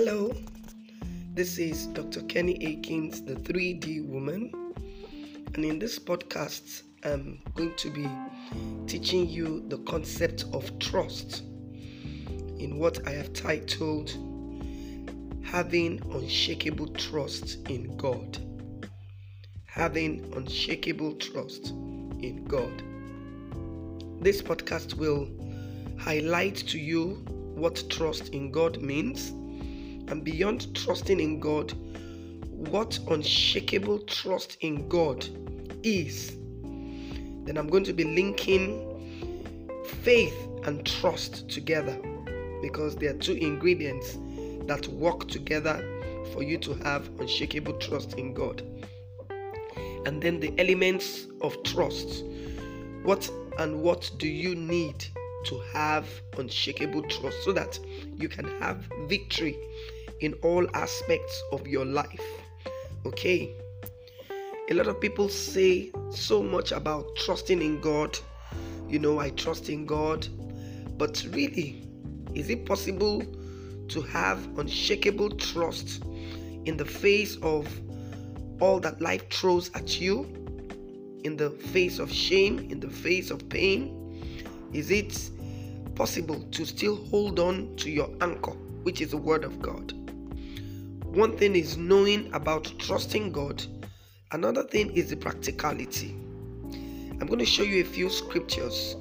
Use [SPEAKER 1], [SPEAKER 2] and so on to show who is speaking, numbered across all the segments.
[SPEAKER 1] Hello, this is Dr. Kenny Akins, the 3D woman, and in this podcast, I'm going to be teaching you the concept of trust in what I have titled Having Unshakable Trust in God. Having Unshakable Trust in God. This podcast will highlight to you what trust in God means and beyond trusting in God, what unshakable trust in God is. Then I'm going to be linking faith and trust together because they are two ingredients that work together for you to have unshakable trust in God. And then the elements of trust. What and what do you need to have unshakable trust so that you can have victory in all aspects of your life. Okay. A lot of people say so much about trusting in God. You know, I trust in God. But really, is it possible to have unshakable trust in the face of all that life throws at you? In the face of shame, in the face of pain? Is it possible to still hold on to your anchor, which is the Word of God? One thing is knowing about trusting God, another thing is the practicality. I'm going to show you a few scriptures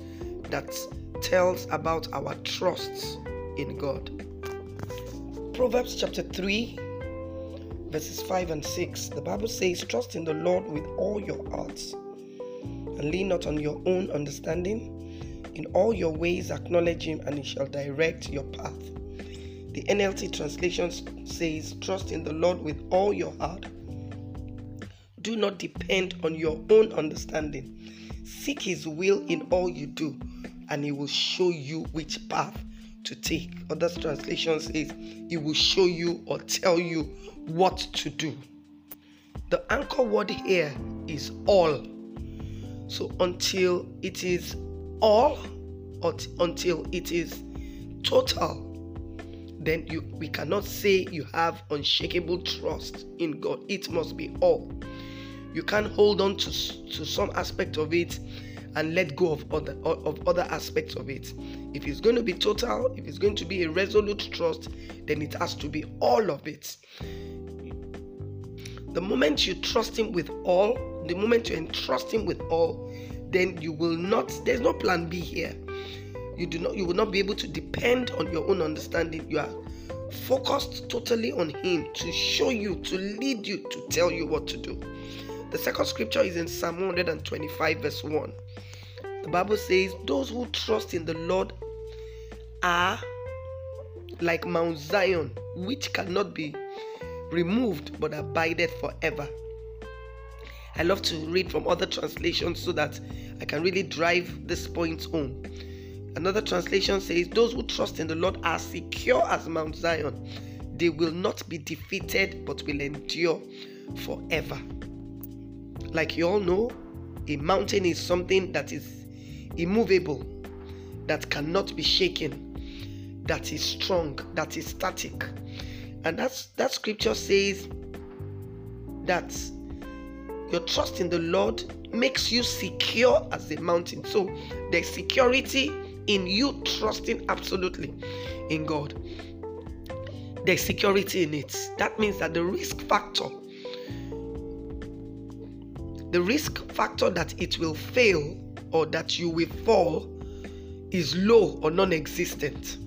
[SPEAKER 1] that tells about our trust in God. Proverbs chapter 3 verses 5 and 6. The Bible says, "Trust in the Lord with all your hearts, and lean not on your own understanding. In all your ways acknowledge him, and he shall direct your path." The NLT translation says, Trust in the Lord with all your heart. Do not depend on your own understanding. Seek His will in all you do, and He will show you which path to take. Other translation says, He will show you or tell you what to do. The anchor word here is all. So until it is all, or until it is total, then you we cannot say you have unshakable trust in God. It must be all. You can't hold on to, to some aspect of it and let go of other of other aspects of it. If it's going to be total, if it's going to be a resolute trust, then it has to be all of it. The moment you trust him with all, the moment you entrust him with all, then you will not there's no plan B here you do not you will not be able to depend on your own understanding. You are focused totally on him to show you to lead you to tell you what to do. The second scripture is in psalm 125 verse 1 the bible says those who trust in the lord are like mount zion which cannot be removed but abideth forever. I love to read from other translations so that i can really drive this point home Another translation says, Those who trust in the Lord are secure as Mount Zion. They will not be defeated, but will endure forever. Like you all know, a mountain is something that is immovable, that cannot be shaken, that is strong, that is static. And that's that scripture says that your trust in the Lord makes you secure as a mountain. So there's security in you trusting absolutely in God. There's security in it. That means that the risk factor, the risk factor that it will fail or that you will fall is low or non existent.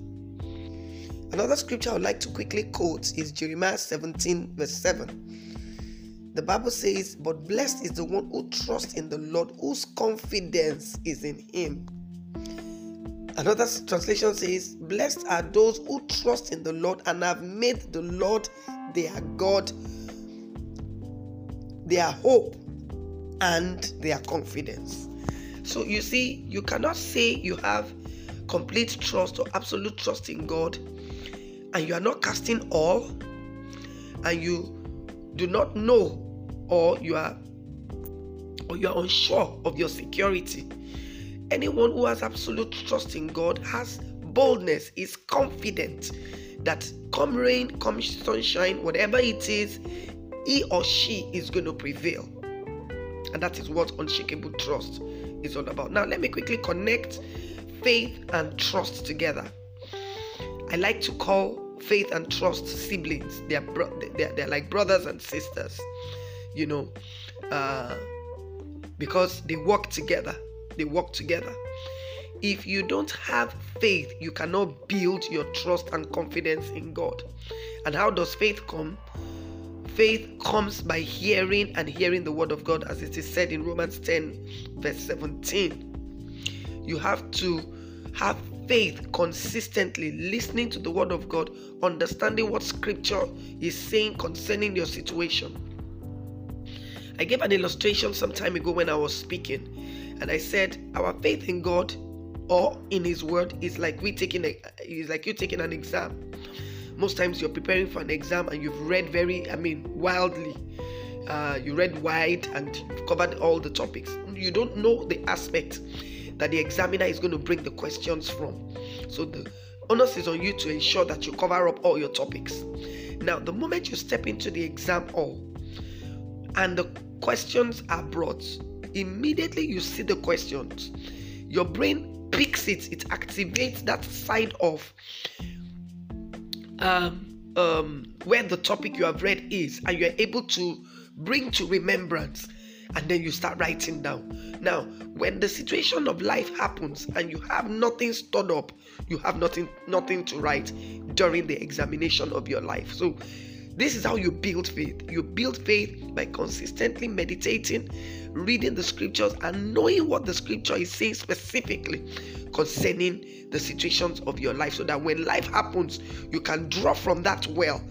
[SPEAKER 1] Another scripture I would like to quickly quote is Jeremiah 17, verse 7. The Bible says, But blessed is the one who trusts in the Lord, whose confidence is in him. Another translation says, Blessed are those who trust in the Lord and have made the Lord their God, their hope, and their confidence. So you see, you cannot say you have complete trust or absolute trust in God and you are not casting all and you do not know or you are or you are unsure of your security Anyone who has absolute trust in God has boldness, is confident that come rain, come sunshine, whatever it is, he or she is going to prevail. And that is what unshakable trust is all about. Now, let me quickly connect faith and trust together. I like to call faith and trust siblings. They are, bro- they're, they're like brothers and sisters, you know, uh, because they work together. They work together. If you don't have faith, you cannot build your trust and confidence in God. And how does faith come? Faith comes by hearing and hearing the word of God, as it is said in Romans 10, verse 17. You have to have faith consistently, listening to the word of God, understanding what scripture is saying concerning your situation. I gave an illustration some time ago when I was speaking, and I said, Our faith in God or in His Word is like we taking a, is like you taking an exam most times you're preparing for an exam and you've read very, I mean, wildly. Uh, you read wide and covered all the topics. You don't know the aspect that the examiner is going to bring the questions from. So the onus is on you to ensure that you cover up all your topics. Now, the moment you step into the exam hall and the questions are brought, immediately you see the questions, your brain picks it, it activates that side of um, um, where the topic you have read is, and you're able to bring to remembrance, and then you start writing down. Now, when the situation of life happens and you have nothing stored up, you have nothing nothing to write during the examination of your life. So this is how you build faith. You build faith by consistently meditating, reading the scriptures, and knowing what the scripture is saying specifically concerning the situations of your life so that when life happens, you can draw from that well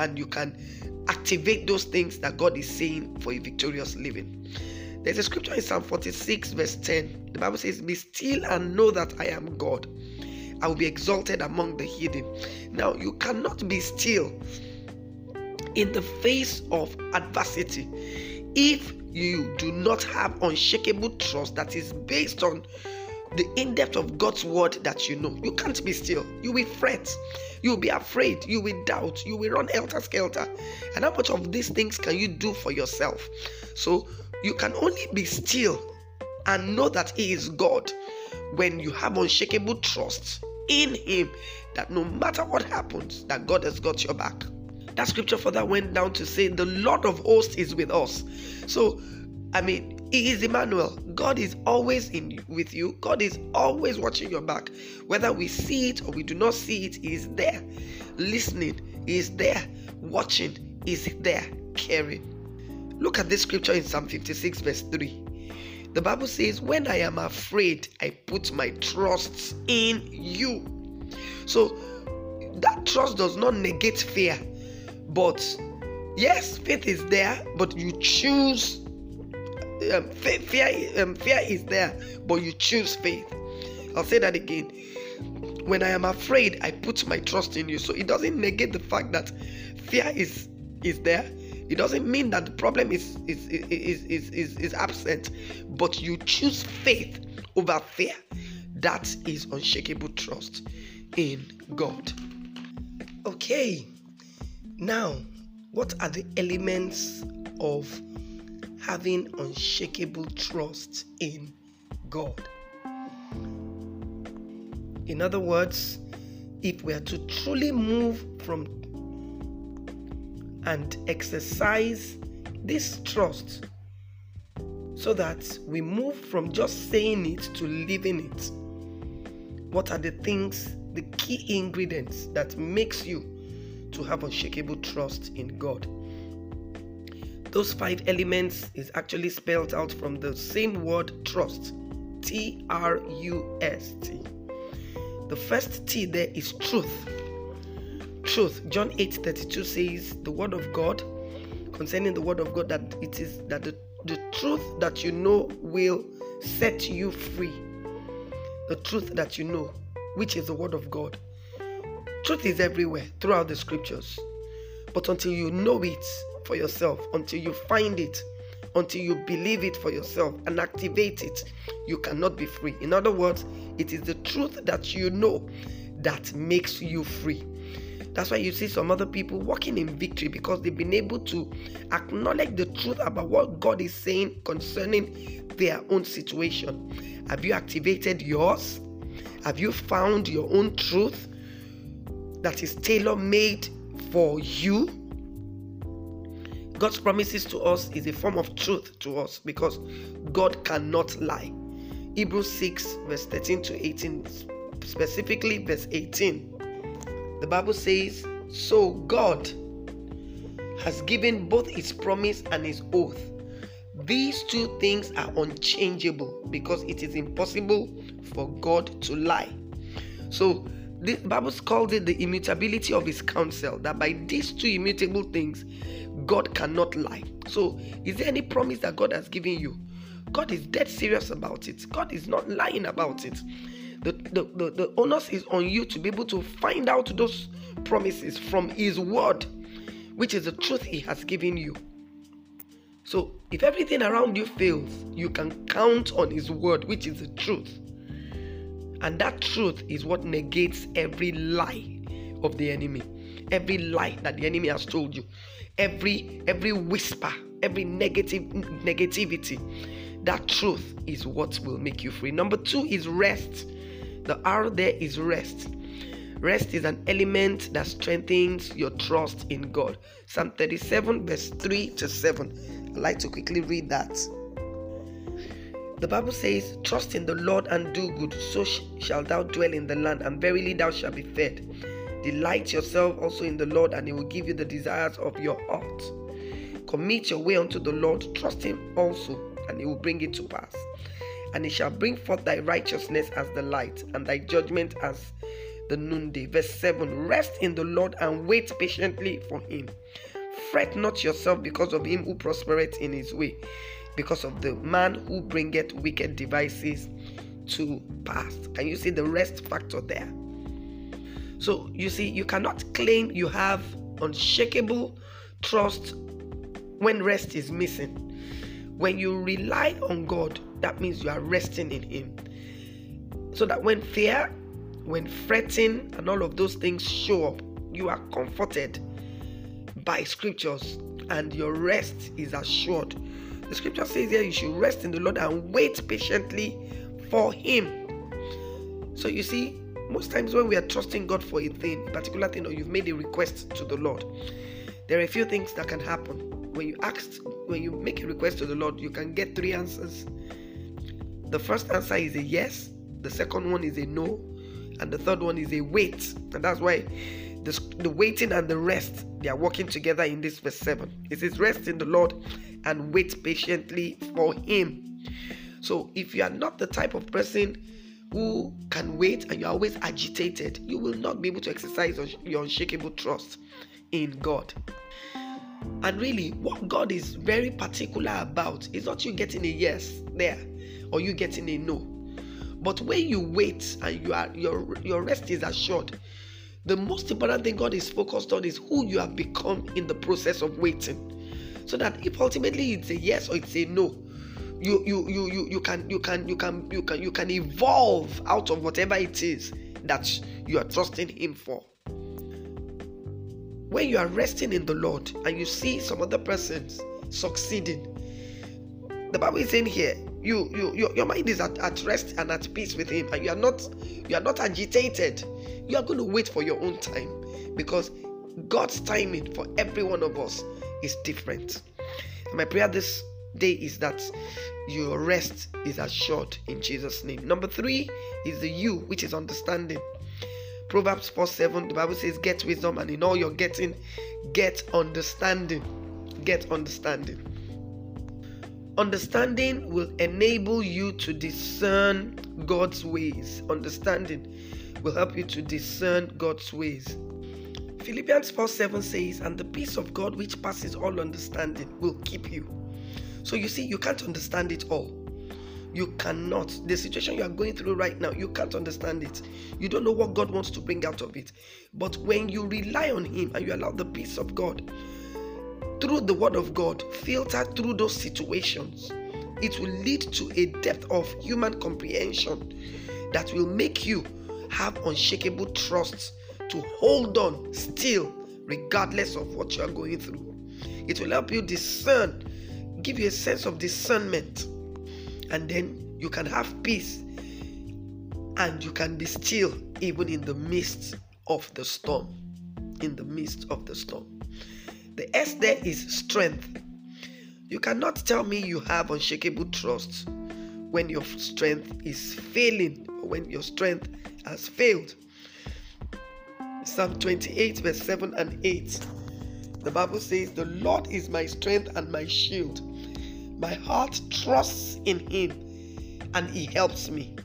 [SPEAKER 1] and you can activate those things that God is saying for a victorious living. There's a scripture in Psalm 46, verse 10. The Bible says, Be still and know that I am God. I will be exalted among the hidden. Now, you cannot be still in the face of adversity if you do not have unshakable trust that is based on the in depth of God's word that you know. You can't be still. You will fret. You will be afraid. You will doubt. You will run helter skelter. And how much of these things can you do for yourself? So you can only be still and know that He is God when you have unshakable trust in Him that no matter what happens, that God has got your back. That scripture further went down to say, The Lord of hosts is with us. So, I mean, He is Emmanuel. God is always in with you. God is always watching your back. Whether we see it or we do not see it, He is there. Listening, He is there. Watching, He is there. Caring. Look at this scripture in Psalm 56, verse 3. The Bible says, When I am afraid, I put my trust in you. So that trust does not negate fear. But yes, faith is there, but you choose. Um, fear, um, fear is there, but you choose faith. I'll say that again. When I am afraid, I put my trust in you. So it doesn't negate the fact that fear is is there. It doesn't mean that the problem is is is is is, is absent, but you choose faith over fear. That is unshakable trust in God. Okay. Now, what are the elements of having unshakable trust in God? In other words, if we are to truly move from and exercise this trust so that we move from just saying it to living it, what are the things, the key ingredients that makes you to have unshakable trust in God. Those five elements is actually spelled out from the same word trust T R U S T. The first T there is truth. Truth. John 8 32 says, The word of God, concerning the word of God, that it is that the, the truth that you know will set you free. The truth that you know, which is the word of God. Truth is everywhere throughout the scriptures. But until you know it for yourself, until you find it, until you believe it for yourself and activate it, you cannot be free. In other words, it is the truth that you know that makes you free. That's why you see some other people walking in victory because they've been able to acknowledge the truth about what God is saying concerning their own situation. Have you activated yours? Have you found your own truth that is tailor made for you? God's promises to us is a form of truth to us because God cannot lie. Hebrews 6, verse 13 to 18, specifically verse 18 the Bible says, So God has given both his promise and his oath. These two things are unchangeable because it is impossible for God to lie. So the Bible calls it the immutability of his counsel, that by these two immutable things, God cannot lie. So, is there any promise that God has given you? God is dead serious about it. God is not lying about it. The, the, the, the onus is on you to be able to find out those promises from His word, which is the truth He has given you. So, if everything around you fails, you can count on His word, which is the truth. And that truth is what negates every lie of the enemy. Every lie that the enemy has told you. Every every whisper, every negative negativity. That truth is what will make you free. Number 2 is rest. The R there is rest. Rest is an element that strengthens your trust in God. Psalm 37, verse 3 to 7. I'd like to quickly read that. The Bible says, Trust in the Lord and do good, so shalt thou dwell in the land, and verily thou shalt be fed. Delight yourself also in the Lord, and he will give you the desires of your heart. Commit your way unto the Lord, trust him also, and he will bring it to pass and he shall bring forth thy righteousness as the light, and thy judgment as the noonday. Verse 7 Rest in the Lord and wait patiently for him. Fret not yourself because of him who prospereth in his way, because of the man who bringeth wicked devices to pass. Can you see the rest factor there? So you see, you cannot claim you have unshakable trust when rest is missing. When you rely on God, that means you are resting in Him. So that when fear, when fretting, and all of those things show up, you are comforted by scriptures and your rest is assured. The scripture says here you should rest in the Lord and wait patiently for Him. So you see, most times when we are trusting God for a thing, a particular thing, or you've made a request to the Lord, there are a few things that can happen. When you ask, when you make a request to the Lord, you can get three answers the first answer is a yes, the second one is a no, and the third one is a wait. And that's why the, the waiting and the rest they are working together in this verse 7. It says, Rest in the Lord and wait patiently for Him. So if you are not the type of person who can wait and you're always agitated, you will not be able to exercise your unshakable trust in God. And really, what God is very particular about is not you getting a yes there or you getting a no. But when you wait and you are your your rest is assured, the most important thing God is focused on is who you have become in the process of waiting. So that if ultimately it's a yes or it's a no, you you you you, you can you can you can you can you can evolve out of whatever it is that you are trusting him for. When you are resting in the Lord and you see some other persons succeeding, the Bible is saying here, you you your, your mind is at, at rest and at peace with him and you are not you are not agitated you are going to wait for your own time because god's timing for every one of us is different. My prayer this day is that your rest is assured in jesus name. Number three is the you which is understanding. Proverbs 4 7 the bible says get wisdom and in all you're getting get understanding. Get understanding. Understanding will enable you to discern God's ways. Understanding will help you to discern God's ways. Philippians 4 7 says, And the peace of God which passes all understanding will keep you. So you see, you can't understand it all. You cannot. The situation you are going through right now, you can't understand it. You don't know what God wants to bring out of it. But when you rely on Him and you allow the peace of God through the word of God, filter through those situations, it will lead to a depth of human comprehension that will make you have unshakable trust to hold on still, regardless of what you are going through. It will help you discern, give you a sense of discernment, and then you can have peace and you can be still even in the midst of the storm. In the midst of the storm. The S there is strength. You cannot tell me you have unshakable trust when your strength is failing when your strength has failed. Psalm 28, verse 7 and 8. The Bible says, The Lord is my strength and my shield. My heart trusts in him and he helps me.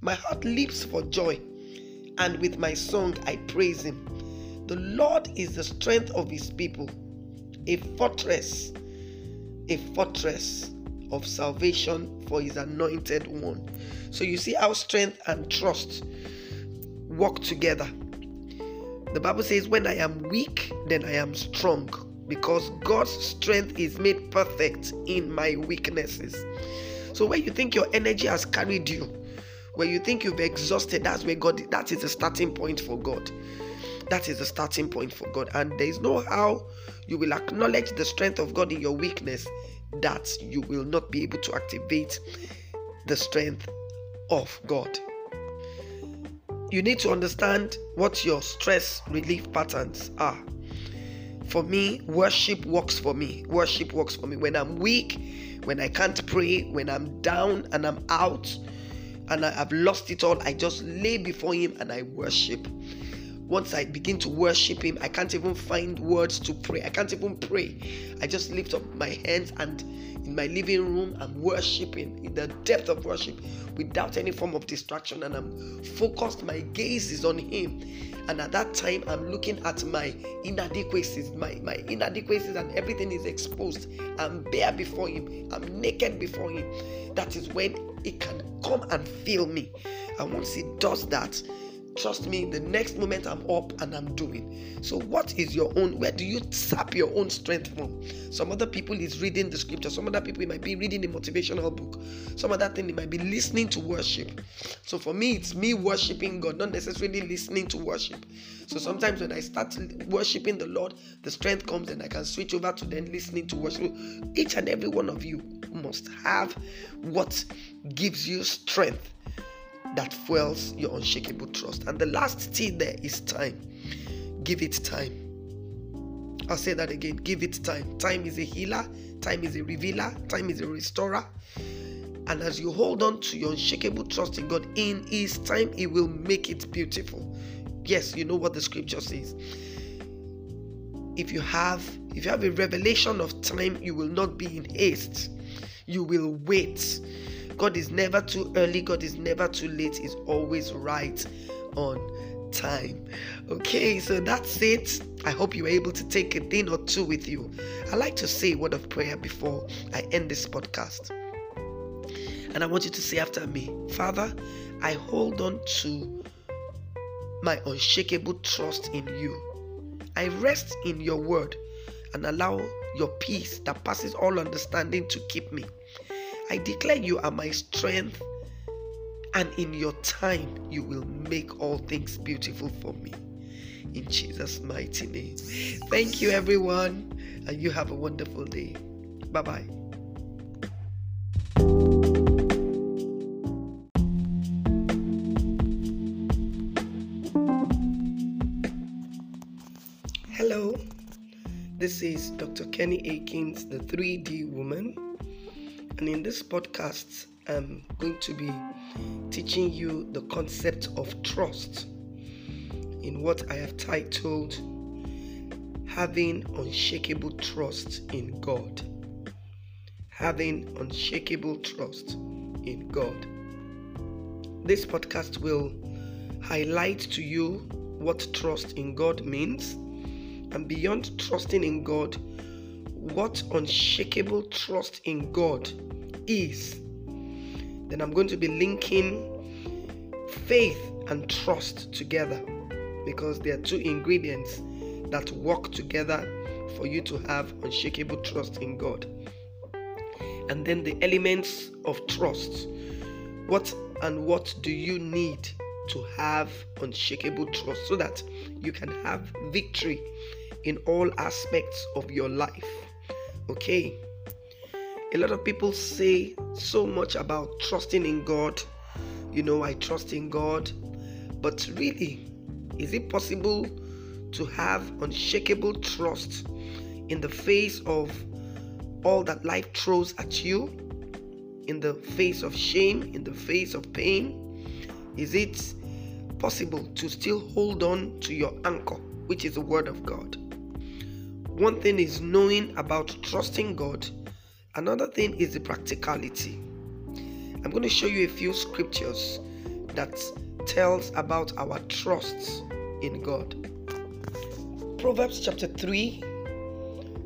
[SPEAKER 1] My heart leaps for joy, and with my song I praise him. The Lord is the strength of his people, a fortress, a fortress of salvation for his anointed one. So you see how strength and trust work together. The Bible says, When I am weak, then I am strong, because God's strength is made perfect in my weaknesses. So when you think your energy has carried you, when you think you've exhausted, that's where God, that is the starting point for God. That is the starting point for God. And there is no how you will acknowledge the strength of God in your weakness that you will not be able to activate the strength of God. You need to understand what your stress relief patterns are. For me, worship works for me. Worship works for me. When I'm weak, when I can't pray, when I'm down and I'm out and I have lost it all, I just lay before Him and I worship. Once I begin to worship Him, I can't even find words to pray. I can't even pray. I just lift up my hands and in my living room, I'm worshiping in the depth of worship without any form of distraction. And I'm focused, my gaze is on Him. And at that time, I'm looking at my inadequacies, my, my inadequacies, and everything is exposed. I'm bare before Him, I'm naked before Him. That is when He can come and fill me. And once He does that, trust me the next moment i'm up and i'm doing. So what is your own where do you tap your own strength from? Some other people is reading the scripture. Some other people might be reading a motivational book. Some other thing they might be listening to worship. So for me it's me worshiping god not necessarily listening to worship. So sometimes when i start worshiping the lord the strength comes and i can switch over to then listening to worship. Each and every one of you must have what gives you strength that fuels your unshakable trust. And the last T there is time. Give it time. I'll say that again. Give it time. Time is a healer, time is a revealer, time is a restorer. And as you hold on to your unshakable trust in God, in His time, He will make it beautiful. Yes, you know what the scripture says. If you have if you have a revelation of time, you will not be in haste. You will wait God is never too early, God is never too late, He's always right on time. Okay, so that's it. I hope you were able to take a thing or two with you. I like to say a word of prayer before I end this podcast. And I want you to say after me, Father, I hold on to my unshakable trust in you. I rest in your word and allow your peace that passes all understanding to keep me. I declare you are my strength, and in your time you will make all things beautiful for me. In Jesus' mighty name. Thank you, everyone, and you have a wonderful day. Bye bye. Hello, this is Dr. Kenny Akins, the 3D woman and in this podcast, I'm going to be teaching you the concept of trust in what I have titled Having Unshakable Trust in God. Having Unshakable Trust in God. This podcast will highlight to you what trust in God means, and beyond trusting in God, what unshakable trust in God is, then I'm going to be linking faith and trust together because they are two ingredients that work together for you to have unshakable trust in God. And then the elements of trust. What and what do you need to have unshakable trust so that you can have victory in all aspects of your life. Okay. A lot of people say so much about trusting in God. You know, I trust in God. But really, is it possible to have unshakable trust in the face of all that life throws at you? In the face of shame, in the face of pain? Is it possible to still hold on to your anchor, which is the Word of God? One thing is knowing about trusting God, another thing is the practicality. I'm going to show you a few scriptures that tells about our trust in God. Proverbs chapter 3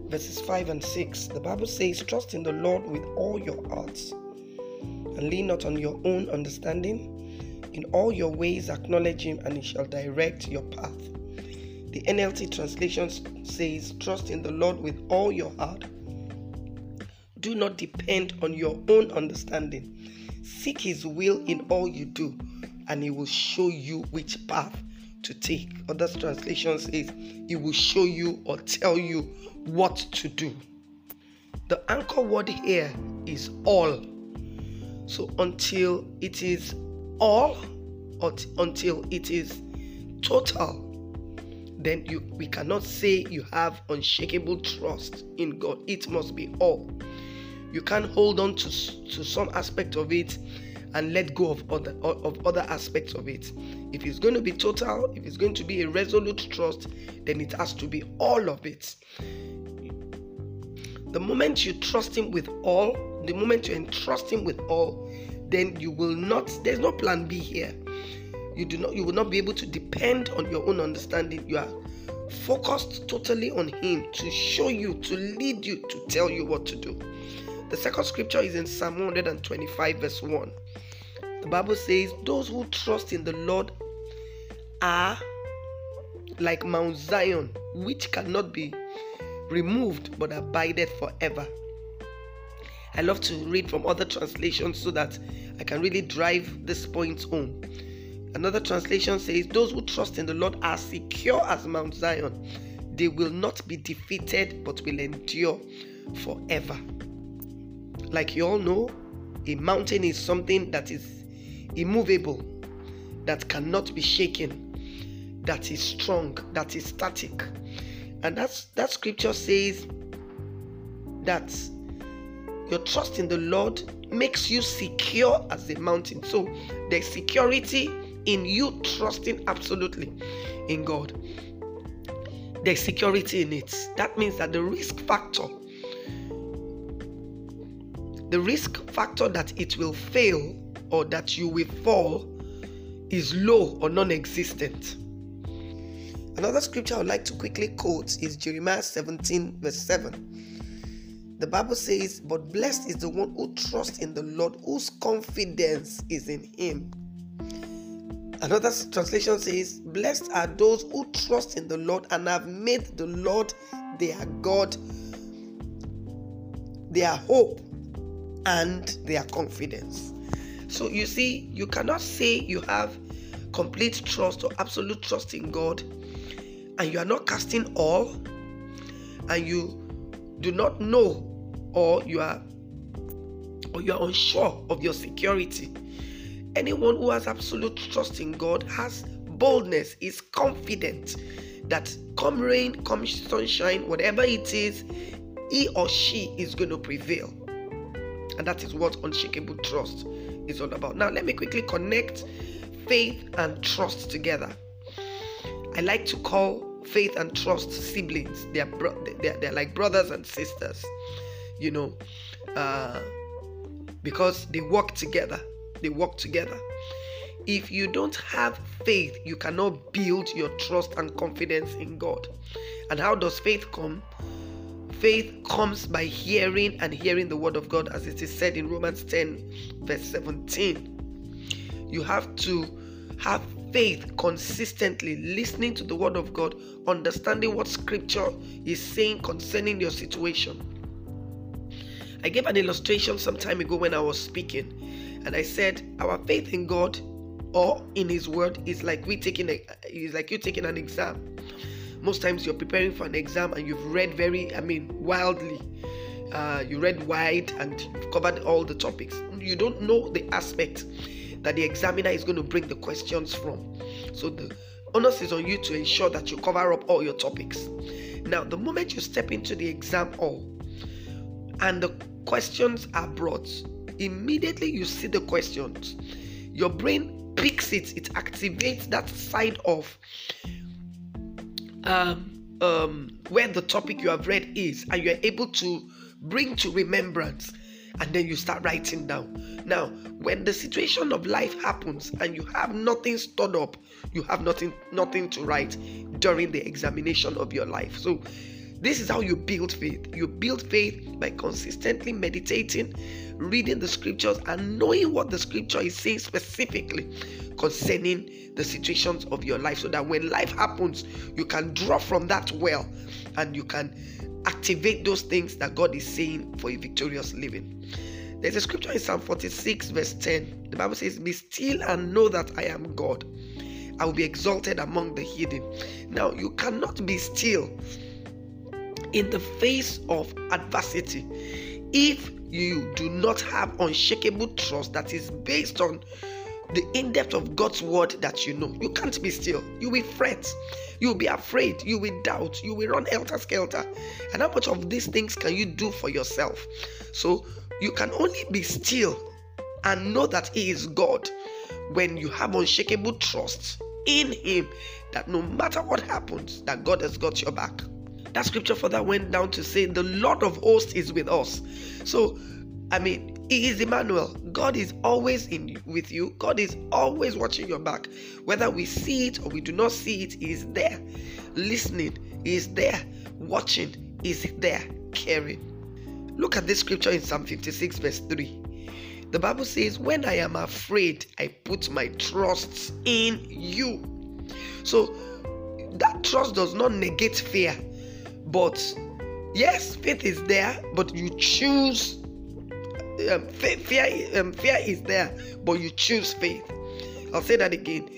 [SPEAKER 1] verses 5 and 6. The Bible says, "Trust in the Lord with all your hearts, and lean not on your own understanding." In all your ways, acknowledge Him, and He shall direct your path. The NLT translation says, Trust in the Lord with all your heart. Do not depend on your own understanding. Seek His will in all you do, and He will show you which path to take. Other translations says, He will show you or tell you what to do. The anchor word here is all. So until it is all or until it is total then you we cannot say you have unshakable trust in God. It must be all. You can't hold on to, to some aspect of it and let go of other of other aspects of it. If it's going to be total if it's going to be a resolute trust then it has to be all of it. The moment you trust him with all the moment you entrust him with all then you will not there's no plan b here you do not you will not be able to depend on your own understanding. You are focused totally on him to show you to lead you to tell you what to do. The second scripture is in psalm 125 verse 1 the bible says those who trust in the lord are like mount zion which cannot be removed but abideth forever. I love to read from other translations so that I can really drive this point home. Another translation says, Those who trust in the Lord are secure as Mount Zion. They will not be defeated but will endure forever. Like you all know, a mountain is something that is immovable, that cannot be shaken, that is strong, that is static. And that's that scripture says that your trust in the Lord makes you secure as a mountain. So there's security in you trusting absolutely in God. There's security in it. That means that the risk factor, the risk factor that it will fail or that you will fall is low or non existent. Another scripture I would like to quickly quote is Jeremiah 17, verse 7. The Bible says, But blessed is the one who trusts in the Lord, whose confidence is in him. Another translation says, Blessed are those who trust in the Lord and have made the Lord their God, their hope, and their confidence. So you see, you cannot say you have complete trust or absolute trust in God, and you are not casting all, and you do not know or you are or you are unsure of your security. Anyone who has absolute trust in God has boldness, is confident that come rain, come sunshine, whatever it is, he or she is going to prevail. And that is what unshakable trust is all about. Now, let me quickly connect faith and trust together. I like to call faith and trust siblings. They are, bro- they're, they're like brothers and sisters you know, uh, because they work together. They work together. If you don't have faith, you cannot build your trust and confidence in God. And how does faith come? Faith comes by hearing and hearing the word of God, as it is said in Romans 10, verse 17. You have to have faith consistently, listening to the word of God, understanding what scripture is saying concerning your situation. I gave an illustration some time ago when I was speaking, and I said, Our faith in God or in His Word is like we taking a is like you taking an exam. Most times you're preparing for an exam and you've read very, I mean, wildly. Uh, you read wide and covered all the topics. You don't know the aspect that the examiner is going to bring the questions from. So the onus is on you to ensure that you cover up all your topics. Now, the moment you step into the exam hall and the questions are brought, immediately you see the questions, your brain picks it, it activates that side of um, um, where the topic you have read is, and you're able to bring to remembrance and then you start writing down. Now, when the situation of life happens and you have nothing stored up, you have nothing nothing to write during the examination of your life. So, this is how you build faith. You build faith by consistently meditating, reading the scriptures, and knowing what the scripture is saying specifically concerning the situations of your life so that when life happens, you can draw from that well and you can activate those things that God is saying for a victorious living. There's a scripture in Psalm 46, verse 10. The Bible says, Be still and know that I am God. I will be exalted among the hidden. Now, you cannot be still in the face of adversity if you do not have unshakable trust that is based on the in depth of God's word that you know. You can't be still. You will fret. You will be afraid. You will doubt. You will run helter skelter. And how much of these things can you do for yourself? So you can only be still and know that He is God when you have unshakable trust in Him that no matter what happens, that God has got your back. That scripture further went down to say, The Lord of hosts is with us. So, I mean, He is Emmanuel. God is always in with you. God is always watching your back. Whether we see it or we do not see it, He is there. Listening, He is there. Watching, He is there. Caring. Look at this scripture in Psalm 56, verse 3. The Bible says, When I am afraid, I put my trust in you. So that trust does not negate fear. But yes, faith is there, but you choose. Um, fear, um, fear is there, but you choose faith. I'll say that again.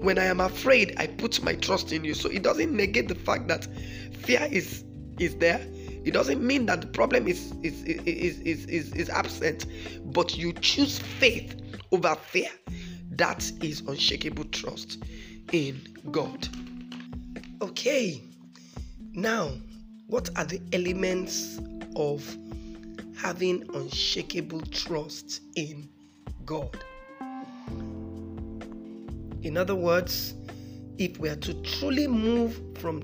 [SPEAKER 1] When I am afraid, I put my trust in you. So it doesn't negate the fact that fear is is there. It doesn't mean that the problem is is is is, is, is absent, but you choose faith over fear. That is unshakable trust in God. Okay. Now, what are the elements of having unshakable trust in God? In other words, if we are to truly move from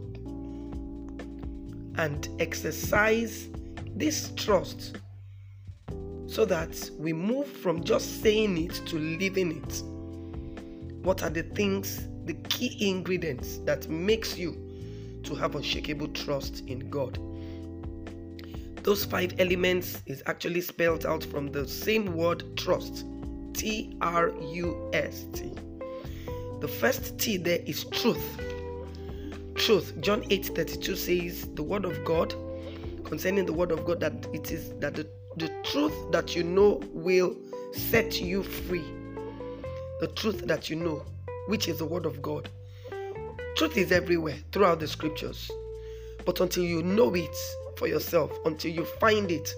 [SPEAKER 1] and exercise this trust so that we move from just saying it to living it, what are the things, the key ingredients that makes you to have unshakable trust in God. Those five elements is actually spelled out from the same word trust T R U S T. The first T there is truth. Truth. John 8 32 says, The word of God, concerning the word of God, that it is that the, the truth that you know will set you free. The truth that you know, which is the word of God. Truth is everywhere throughout the scriptures. But until you know it for yourself, until you find it,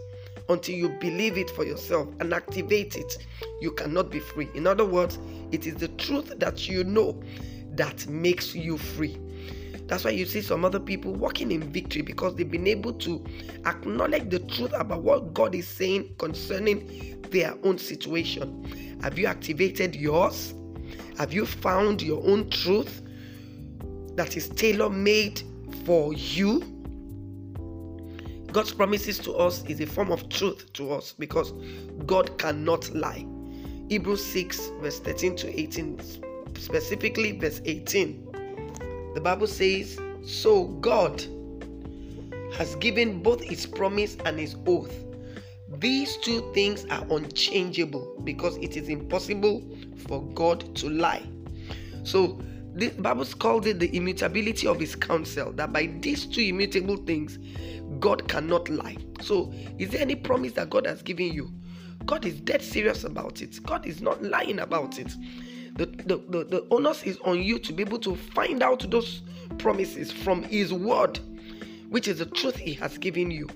[SPEAKER 1] until you believe it for yourself and activate it, you cannot be free. In other words, it is the truth that you know that makes you free. That's why you see some other people walking in victory because they've been able to acknowledge the truth about what God is saying concerning their own situation. Have you activated yours? Have you found your own truth? That is tailor made for you. God's promises to us is a form of truth to us because God cannot lie. Hebrews 6, verse 13 to 18, specifically verse 18. The Bible says, So God has given both his promise and his oath. These two things are unchangeable because it is impossible for God to lie. So the Bible calls it the immutability of his counsel, that by these two immutable things, God cannot lie. So, is there any promise that God has given you? God is dead serious about it. God is not lying about it. The, the, the, the onus is on you to be able to find out those promises from His Word, which is the truth He has given you.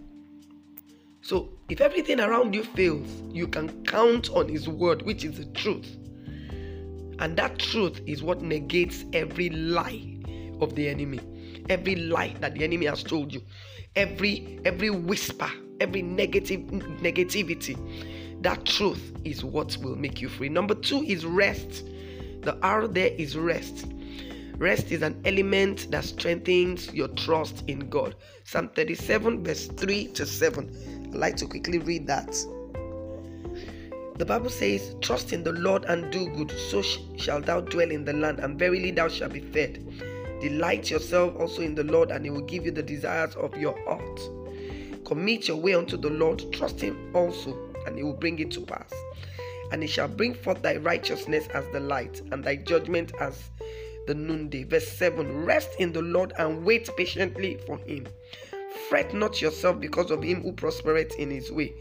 [SPEAKER 1] So, if everything around you fails, you can count on His Word, which is the truth. And that truth is what negates every lie of the enemy, every lie that the enemy has told you, every every whisper, every negative negativity. That truth is what will make you free. Number two is rest. The R there is rest. Rest is an element that strengthens your trust in God. Psalm 37, verse 3 to 7. I'd like to quickly read that. The Bible says, Trust in the Lord and do good, so shalt thou dwell in the land, and verily thou shalt be fed. Delight yourself also in the Lord, and he will give you the desires of your heart. Commit your way unto the Lord, trust him also, and he will bring it to pass and he shall bring forth thy righteousness as the light, and thy judgment as the noonday. Verse 7 Rest in the Lord and wait patiently for him. Fret not yourself because of him who prospereth in his way,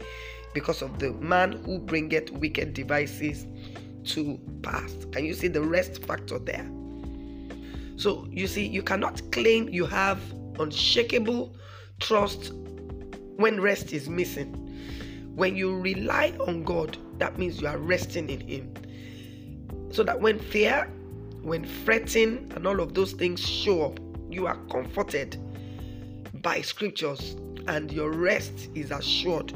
[SPEAKER 1] because of the man who bringeth wicked devices to pass. Can you see the rest factor there? So you see, you cannot claim you have unshakable trust when rest is missing. When you rely on God, that means you are resting in Him. So that when fear, when fretting, and all of those things show up, you are comforted by scriptures and your rest is assured.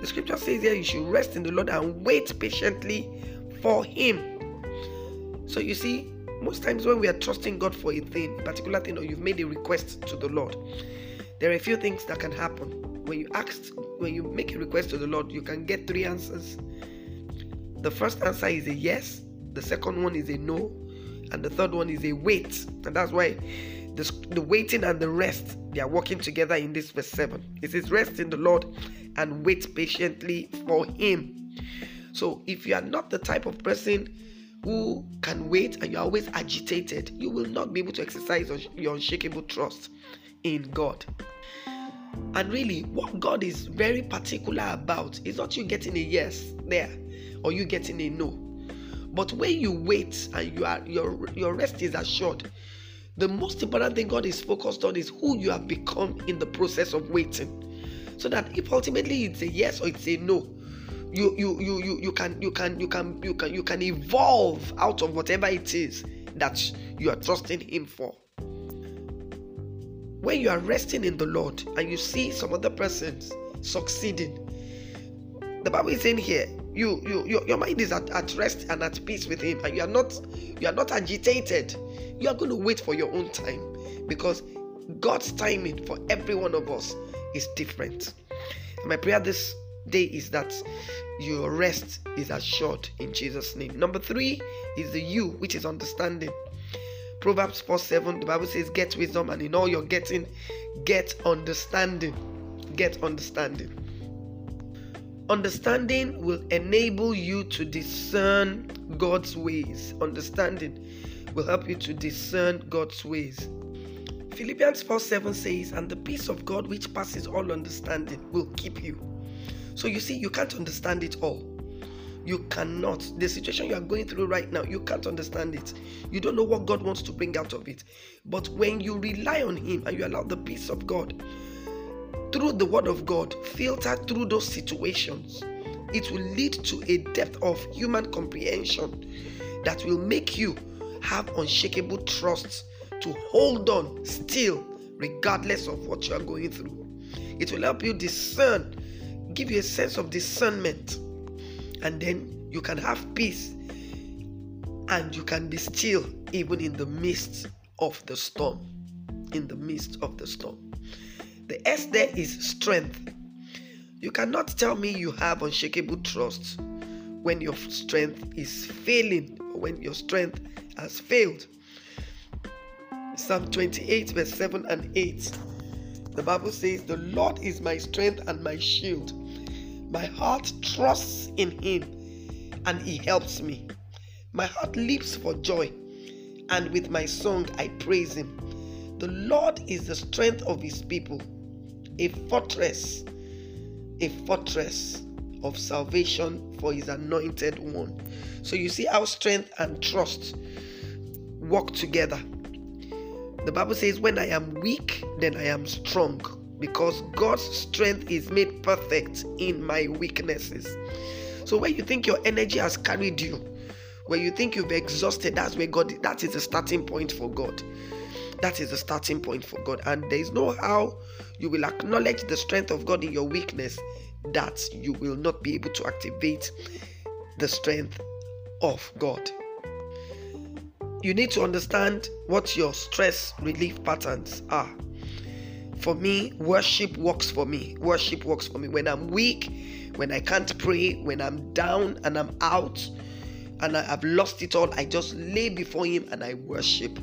[SPEAKER 1] The scripture says here you should rest in the Lord and wait patiently for Him. So you see, most times when we are trusting God for a thing, a particular thing, or you've made a request to the Lord, there are a few things that can happen when you ask, when you make a request to the Lord, you can get three answers. The first answer is a yes, the second one is a no, and the third one is a wait. And that's why the, the waiting and the rest they are working together in this verse 7. It says, Rest in the Lord and wait patiently for Him. So if you are not the type of person who can wait and you're always agitated, you will not be able to exercise your unshakable trust in God. And really, what God is very particular about is not you getting a yes there or you getting a no. But when you wait and you are your your rest is assured, the most important thing God is focused on is who you have become in the process of waiting. So that if ultimately it's a yes or it's a no, you you you you, you can you can you can you can you can evolve out of whatever it is that you are trusting him for when you are resting in the Lord and you see some other persons succeeding, the Bible is saying here, you, you, your, your mind is at, at rest and at peace with Him, and you are not you are not agitated. You are going to wait for your own time because God's timing for every one of us is different. My prayer this day is that your rest is assured in Jesus' name. Number three is the you, which is understanding. Proverbs 4 7, the Bible says, Get wisdom, and in all you're getting, get understanding. Get understanding. Understanding will enable you to discern God's ways. Understanding will help you to discern God's ways. Philippians 4 7 says, And the peace of God which passes all understanding will keep you. So you see, you can't understand it all. You cannot. The situation you are going through right now, you can't understand it. You don't know what God wants to bring out of it. But when you rely on Him and you allow the peace of God through the Word of God filter through those situations, it will lead to a depth of human comprehension that will make you have unshakable trust to hold on still, regardless of what you are going through. It will help you discern, give you a sense of discernment and then you can have peace and you can be still even in the midst of the storm. In the midst of the storm. The S there is strength. You cannot tell me you have unshakable trust when your strength is failing when your strength has failed. Psalm 28, verse 7 and 8. The Bible says, The Lord is my strength and my shield. My heart trusts in Him and He helps me. My heart leaps for joy, and with my song I praise Him. The Lord is the strength of His people, a fortress, a fortress of salvation for his anointed one. So you see how strength and trust work together. The Bible says, When I am weak, then I am strong, because God's strength is made perfect in my weaknesses. So when you think your energy has carried you, when you think you've exhausted, that's where God, that is the starting point for God. That is the starting point for God. And there is no how you will acknowledge the strength of God in your weakness that you will not be able to activate the strength of God. You need to understand what your stress relief patterns are. For me, worship works for me. Worship works for me. When I'm weak, when I can't pray, when I'm down and I'm out and I have lost it all, I just lay before Him and I worship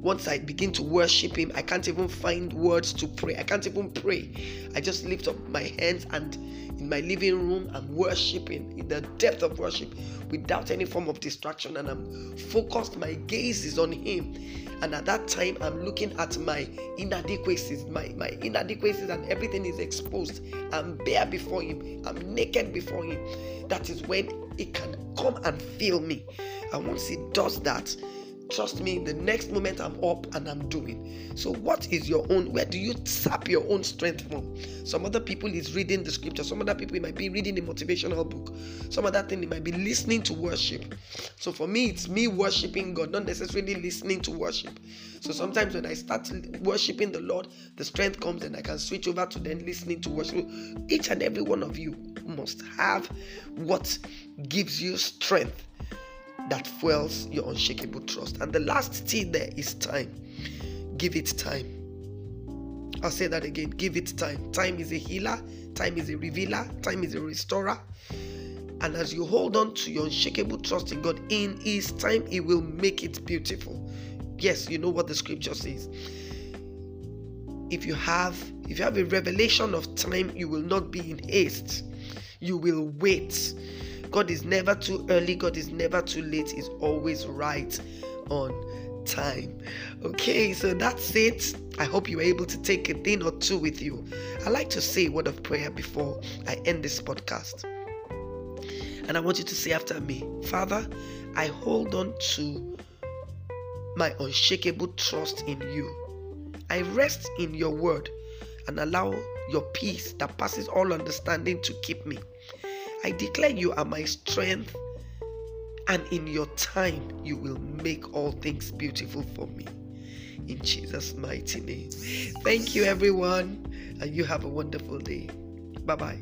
[SPEAKER 1] once I begin to worship Him, I can't even find words to pray. I can't even pray. I just lift up my hands and in my living room, I'm worshiping in the depth of worship without any form of distraction. And I'm focused, my gaze is on Him. And at that time, I'm looking at my inadequacies, my, my inadequacies, and everything is exposed. I'm bare before Him, I'm naked before Him. That is when He can come and feel me. And once He does that, Trust me, the next moment I'm up and I'm doing. So, what is your own? Where do you tap your own strength from? Some other people is reading the scripture. Some other people might be reading a motivational book. Some other thing they might be listening to worship. So for me, it's me worshiping God, not necessarily listening to worship. So sometimes when I start worshiping the Lord, the strength comes and I can switch over to then listening to worship. Each and every one of you must have what gives you strength that fuels your unshakable trust. And the last T there is time. Give it time. I'll say that again. Give it time. Time is a healer, time is a revealer, time is a restorer. And as you hold on to your unshakable trust in God, in His time, He will make it beautiful. Yes, you know what the scripture says. If you have if you have a revelation of time, you will not be in haste. You will wait God is never too early, God is never too late, He's always right on time. Okay, so that's it. I hope you were able to take a thing or two with you. I like to say a word of prayer before I end this podcast. And I want you to say after me Father, I hold on to my unshakable trust in you. I rest in your word and allow your peace that passes all understanding to keep me. I declare you are my strength, and in your time, you will make all things beautiful for me. In Jesus' mighty name. Thank you, everyone, and you have a wonderful day. Bye bye.